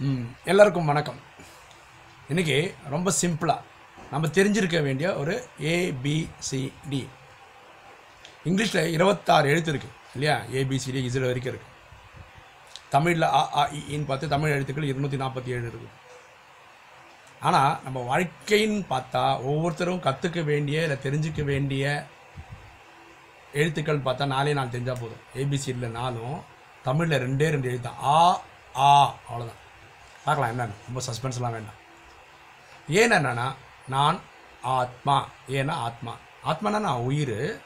ம். எல்லாருக்கும் வணக்கம். இன்றைக்கி ரொம்ப சிம்பிளாக நம்ம தெரிஞ்சிருக்க வேண்டிய ஒரு ஏபிசிடி இங்கிலீஷில் இருபத்தாறு எழுத்து இருக்குது இல்லையா? ஏபிசிடி இதில் வரைக்கும் இருக்குது தமிழில் அ ஆ இன்னு பார்த்து தமிழ் எழுத்துக்கள் இருநூற்றி நாற்பத்தி ஏழு இருக்குது ஆனால் நம்ம வாழ்க்கைன்னு பார்த்தா ஒவ்வொருத்தரும் கற்றுக்க வேண்டிய இல்லை தெரிஞ்சுக்க வேண்டிய எழுத்துக்கள் பார்த்தா நாலே நாள் தெரிஞ்சால் போதும். ஏபிசிடியில் நாலும் தமிழில் ரெண்டே ரெண்டு எழுத்து ஆ ஆ அவ்வளோதான் பார்க்கலாம் என்னென்னு ரொம்ப சஸ்பென்ஸ்லாம் வேண்டாம். ஏன் என்னன்னா நான் ஆத்மா. ஏன்னா ஆத்மா. ஆத்மானா நான் உயிர்.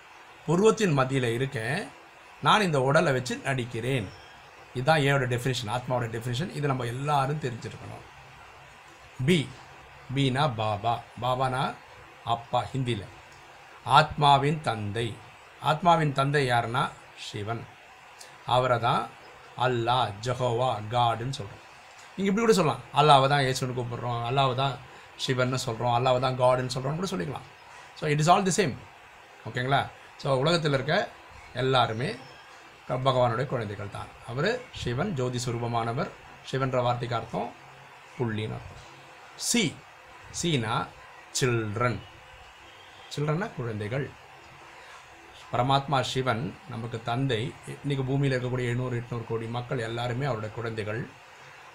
உருவத்தின் மத்தியில் இருக்கேன். நான் இந்த உடலை வச்சு நடிக்கிறேன். இதுதான் ஏவோட டெஃபினேஷன் ஆத்மாவோட டெஃபினேஷன் இது நம்ம எல்லாரும் தெரிஞ்சிருக்கணும். பி பீனா பாபா. பாபானா அப்பா ஹிந்தியில் ஆத்மாவின் தந்தை. ஆத்மாவின் தந்தை யாருன்னா? சிவன். அவரை தான் அல்லாஹ் ஜஹோவா காடுன்னு சொல்கிறோம் நீங்கள் இப்படி கூட சொல்லலாம். அல்லாவை தான் இயேசுன்னு கூப்பிட்றோம். அல்லாவை தான் சிவன்னு சொல்கிறோம் அல்லாவை தான் காடுன்னு சொல்கிறோம்னு கூட சொல்லிக்கலாம். So it is all the same ஓகேங்களா ஸோ உலகத்தில் இருக்க எல்லாருமே பகவானுடைய குழந்தைகள் தான். அவர் சிவன் ஜோதி சுரூபமானவர். சிவன்ற வார்த்தைக்கு அர்த்தம் புள்ளின்னு அர்த்தம். சி சீனா சில்ட்ரன் சில்ட்ரன்னா குழந்தைகள். பரமாத்மா சிவன் நமக்கு தந்தை இன்றைக்கி பூமியில் இருக்கக்கூடிய எழுநூறு எட்நூறு கோடி மக்கள் எல்லாருமே அவருடைய குழந்தைகள்.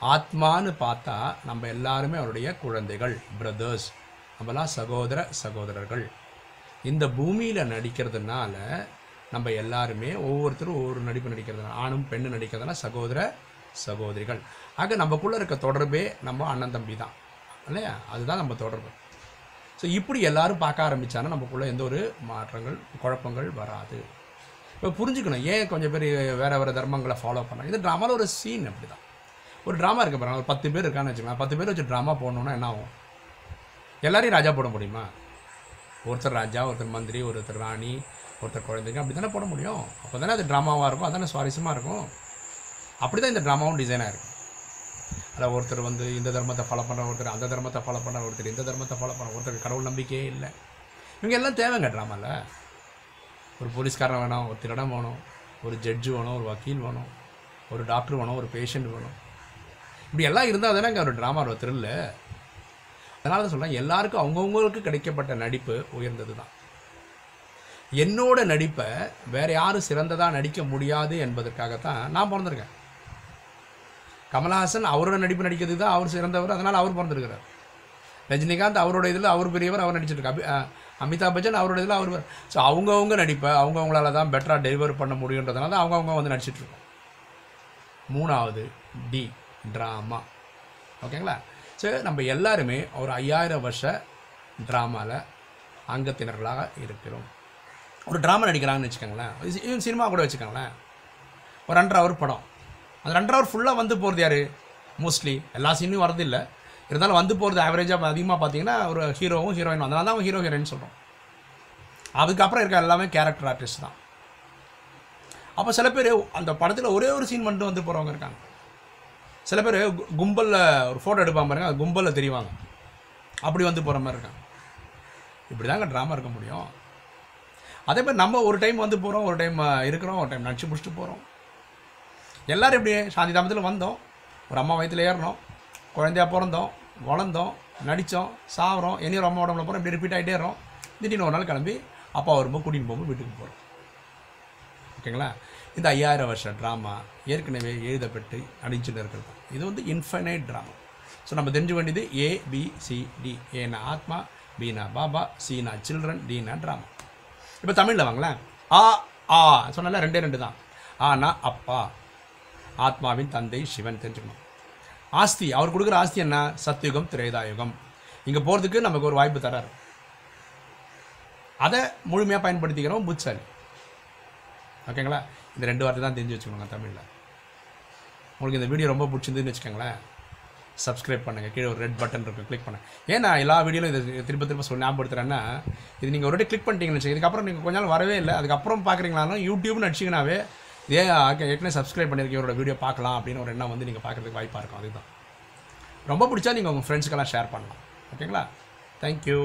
ஆத்மான்னு பார்த்தா நம்ம எல்லாருமே அவருடைய குழந்தைகள் பிரதர்ஸ் நம்மலாம் சகோதர சகோதரர்கள். இந்த பூமியில் நடிக்கிறதுனால நம்ம எல்லாருமே ஒவ்வொருத்தரும் ஒவ்வொரு நடிப்பு நடிக்கிறதுனால ஆணும் பெண்ணும் நடிக்கிறதுனால சகோதர சகோதரிகள். ஆக நம்மக்குள்ளே இருக்க தொடர்பே நம்ம அண்ணன் தம்பி தான். இல்லையா? அதுதான் நம்ம தொடர்பு. ஸோ இப்படி எல்லாரும் பார்க்க ஆரம்பிச்சானா நமக்குள்ளே எந்த ஒரு மாற்றங்கள் குழப்பங்கள் வராது. இப்போ புரிஞ்சுக்கணும் ஏன் கொஞ்சம் பேர் வேறு வேறு தர்மங்களை ஃபாலோ பண்ணாங்க? இது ட்ராமாவில் ஒரு சீன் அப்படி தான் ஒரு ட்ராமா இருக்க பாருங்க. ஒரு பத்து பேர் இருக்கான்னு வச்சுக்கலாம் பத்து பேர் வச்சு ட்ராமா போடணுன்னா என்ன ஆகும்? எல்லாரையும் ராஜா போட முடியுமா? ஒருத்தர் ராஜா ஒருத்தர் மந்திரி ஒருத்தர் ராணி ஒருத்தர் குழந்தைங்க அப்படி தானே போட முடியும்? அப்போ தானே அது ட்ராமாவாக இருக்கும்? அதானே சுவாரஸ்யமாக இருக்கும்? அப்படி தான் இந்த ட்ராமாவும் டிசைனாக இருக்கும் அதில் ஒருத்தர் வந்து இந்த தர்மத்தை ஃபாலோ பண்ணுற ஒருத்தர் அந்த தர்மத்தை ஃபாலோ பண்ணுற ஒருத்தர் இந்த தர்மத்தை ஃபாலோ பண்ணுற ஒருத்தர் கடவுள் நம்பிக்கையே இல்லை. இவங்க எல்லாம் தேவைங்க ட்ராமாவில் ஒரு போலீஸ்காரன் வேணும் ஒரு திருடம் வேணும் ஒரு ஜட்ஜு வேணும் ஒரு வக்கீல் வேணும் ஒரு டாக்டர் வேணும் ஒரு பேஷண்ட் வேணும். இப்படி எல்லாம் இருந்தால் தானே அங்கே ஒரு ட்ராமா ஒரு த்ரில்லு அதனால தான் சொல்கிறேன் எல்லாருக்கும் அவங்கவுங்களுக்கு கிடைக்கப்பட்ட நடிப்பு உயர்ந்தது தான் என்னோட நடிப்பை வேறு யாரும் சிறந்ததாக நடிக்க முடியாது என்பதற்காகத்தான் நான் பிறந்திருக்கேன். கமல்ஹாசன் அவரோட நடிப்பு நடிக்கிறது தான் அவர் சிறந்தவர் அதனால் அவர் பிறந்திருக்கிறார். ரஜினிகாந்த் அவரோட இதில் அவர் பெரியவர் அவர் நடிச்சிருக்காரு. அமிதாப் பச்சன் அவரோட இதில் அவர் ஸோ அவங்கவுங்க நடிப்பை அவங்கவுங்களால தான் பெட்டராக டெலிவர் பண்ண முடியுன்றதுனால தான் அவங்கவுங்க வந்து நடிச்சிட்டு இருக்கோம். மூணாவது டி ட்ராமா ஓகேங்களா ஸோ நம்ம எல்லாருமே ஒரு ஐயாயிரம் வருஷ ட்ராமாவில் அங்கத்தினர்களாக இருக்கிறோம். ஒரு ட்ராமா நடிக்கிறாங்கன்னு வச்சுக்கோங்களேன். ஈவன் சினிமா கூட வச்சுக்கோங்களேன். ஒரு ரெண்டரை ஹவர் படம். அந்த ரெண்டரை ஹவர் ஃபுல்லாக வந்து போகிறது யார்? மோஸ்ட்லி எல்லா சீனும் வரதில்லை இருந்தாலும் வந்து போகிறது ஆவரேஜாக அதிகமாக பார்த்தீங்கன்னா ஒரு ஹீரோவும் ஹீரோயினும் அதனால தான் அவங்க ஹீரோ ஹீரோயின் சொல்கிறோம் அதுக்கப்புறம் இருக்க எல்லாமே கேரக்டர் ஆர்டிஸ்ட் தான். அப்போ சில பேர் அந்த படத்தில் ஒரே ஒரு சீன் மட்டும் வந்து போகிறவங்க இருக்காங்க. சில பேர் கும்பலில் ஒரு ஃபோட்டோ எடுப்பாங்க பாருங்க அது கும்பலில் தெரிவாங்க. அப்படி வந்து போகிற மாதிரி இருக்காங்க இப்படி தாங்க ட்ராமா இருக்க முடியும். அதே மாதிரி நம்ம ஒரு டைம் வந்து போகிறோம் ஒரு டைம் இருக்கிறோம் ஒரு டைம் நடிச்சு முடிச்சுட்டு போகிறோம் எல்லோரும் இப்படி சாந்தி தாமத்தில் வந்தோம். ஒரு அம்மா வயித்துல ஏறினோம் குழந்தையாக பிறந்தோம் வளர்ந்தோம் நடித்தோம் சாப்பிட்றோம் இனி ஒரு அம்மா உடம்புல போகிறோம் இப்படி ரிப்பீட் ஆகிட்டே இருக்கோம் திடீர்னு ஒரு நாள் கிளம்பி அப்பா வரும்போது கூட்டின்னு போகும்போது வீட்டுக்கு போகிறோம் ஓகேங்களா? இந்த ஐயாயிரம் வருஷம் ட்ராமா ஏற்கனவே எழுதப்பட்டு நடிச்சுட்டு இருக்கிறது இது வந்து இன்ஃபைனைட் ட்ராமா ஸோ நம்ம தெரிஞ்சு வேண்டியது ஏ பி சி டி ஏனா ஆத்மா பீனா பாபா சீனா சில்ட்ரன் டீனா ட்ராமா இப்போ தமிழில் வாங்களேன் ஆ ஆ. சொன்னால ரெண்டே ரெண்டு தான். ஆனா அப்பா. ஆத்மாவின் தந்தை சிவன் தெரிஞ்சுக்கணும். ஆஸ்தி அவர் கொடுக்குற ஆஸ்தி என்ன? சத்யுகம் திரேதாயுகம். இங்கே போகிறதுக்கு நமக்கு ஒரு வாய்ப்பு தராரு. அதை முழுமையாக பயன்படுத்திக்கிறோம் புட்சாலி ஓகேங்களா? இந்த ரெண்டு வார்த்தை தான் தெரிஞ்சு வச்சுக்கோங்க தமிழில். உங்களுக்கு இந்த வீடியோ ரொம்ப பிடிச்சிருந்துன்னு வச்சுக்கோங்களேன். சப்ஸ்கிரைப் பண்ணுங்கள் கீழே ஒரு ரெட் பட்டன் இருக்கும் கிளிக் பண்ணுங்கள் ஏன்னா எல்லா வீடியோலும் இதை திரும்ப திரும்ப சொல்லி ஞாபகப்படுத்துகிறேன்னா இது நீங்கள் ஒரு கிளிக் பண்ணிட்டீங்கன்னு வச்சு இதுக்கப்புறம் நீங்கள் கொஞ்ச நாள் வரவே இல்லை. அதுக்கப்புறம் பார்க்குறீங்களாலும் யூடியூப்னு அடிச்சிங்கனாவே இதே ஏற்கனவே சப்ஸ்கிரைப் பண்ணியிருக்கேன் இவரோட வீடியோ பார்க்கலாம் அப்படின்னு ஒரு எண்ணம் வந்து நீங்கள் பார்க்குறதுக்கு வாய்ப்பாக இருக்கும். அதுதான். ரொம்ப பிடிச்சா நீங்கள் உங்கள் ஃப்ரெண்ட்ஸ்க்கெல்லாம் ஷேர் பண்ணலாம் ஓகேங்களா? தேங்க்யூ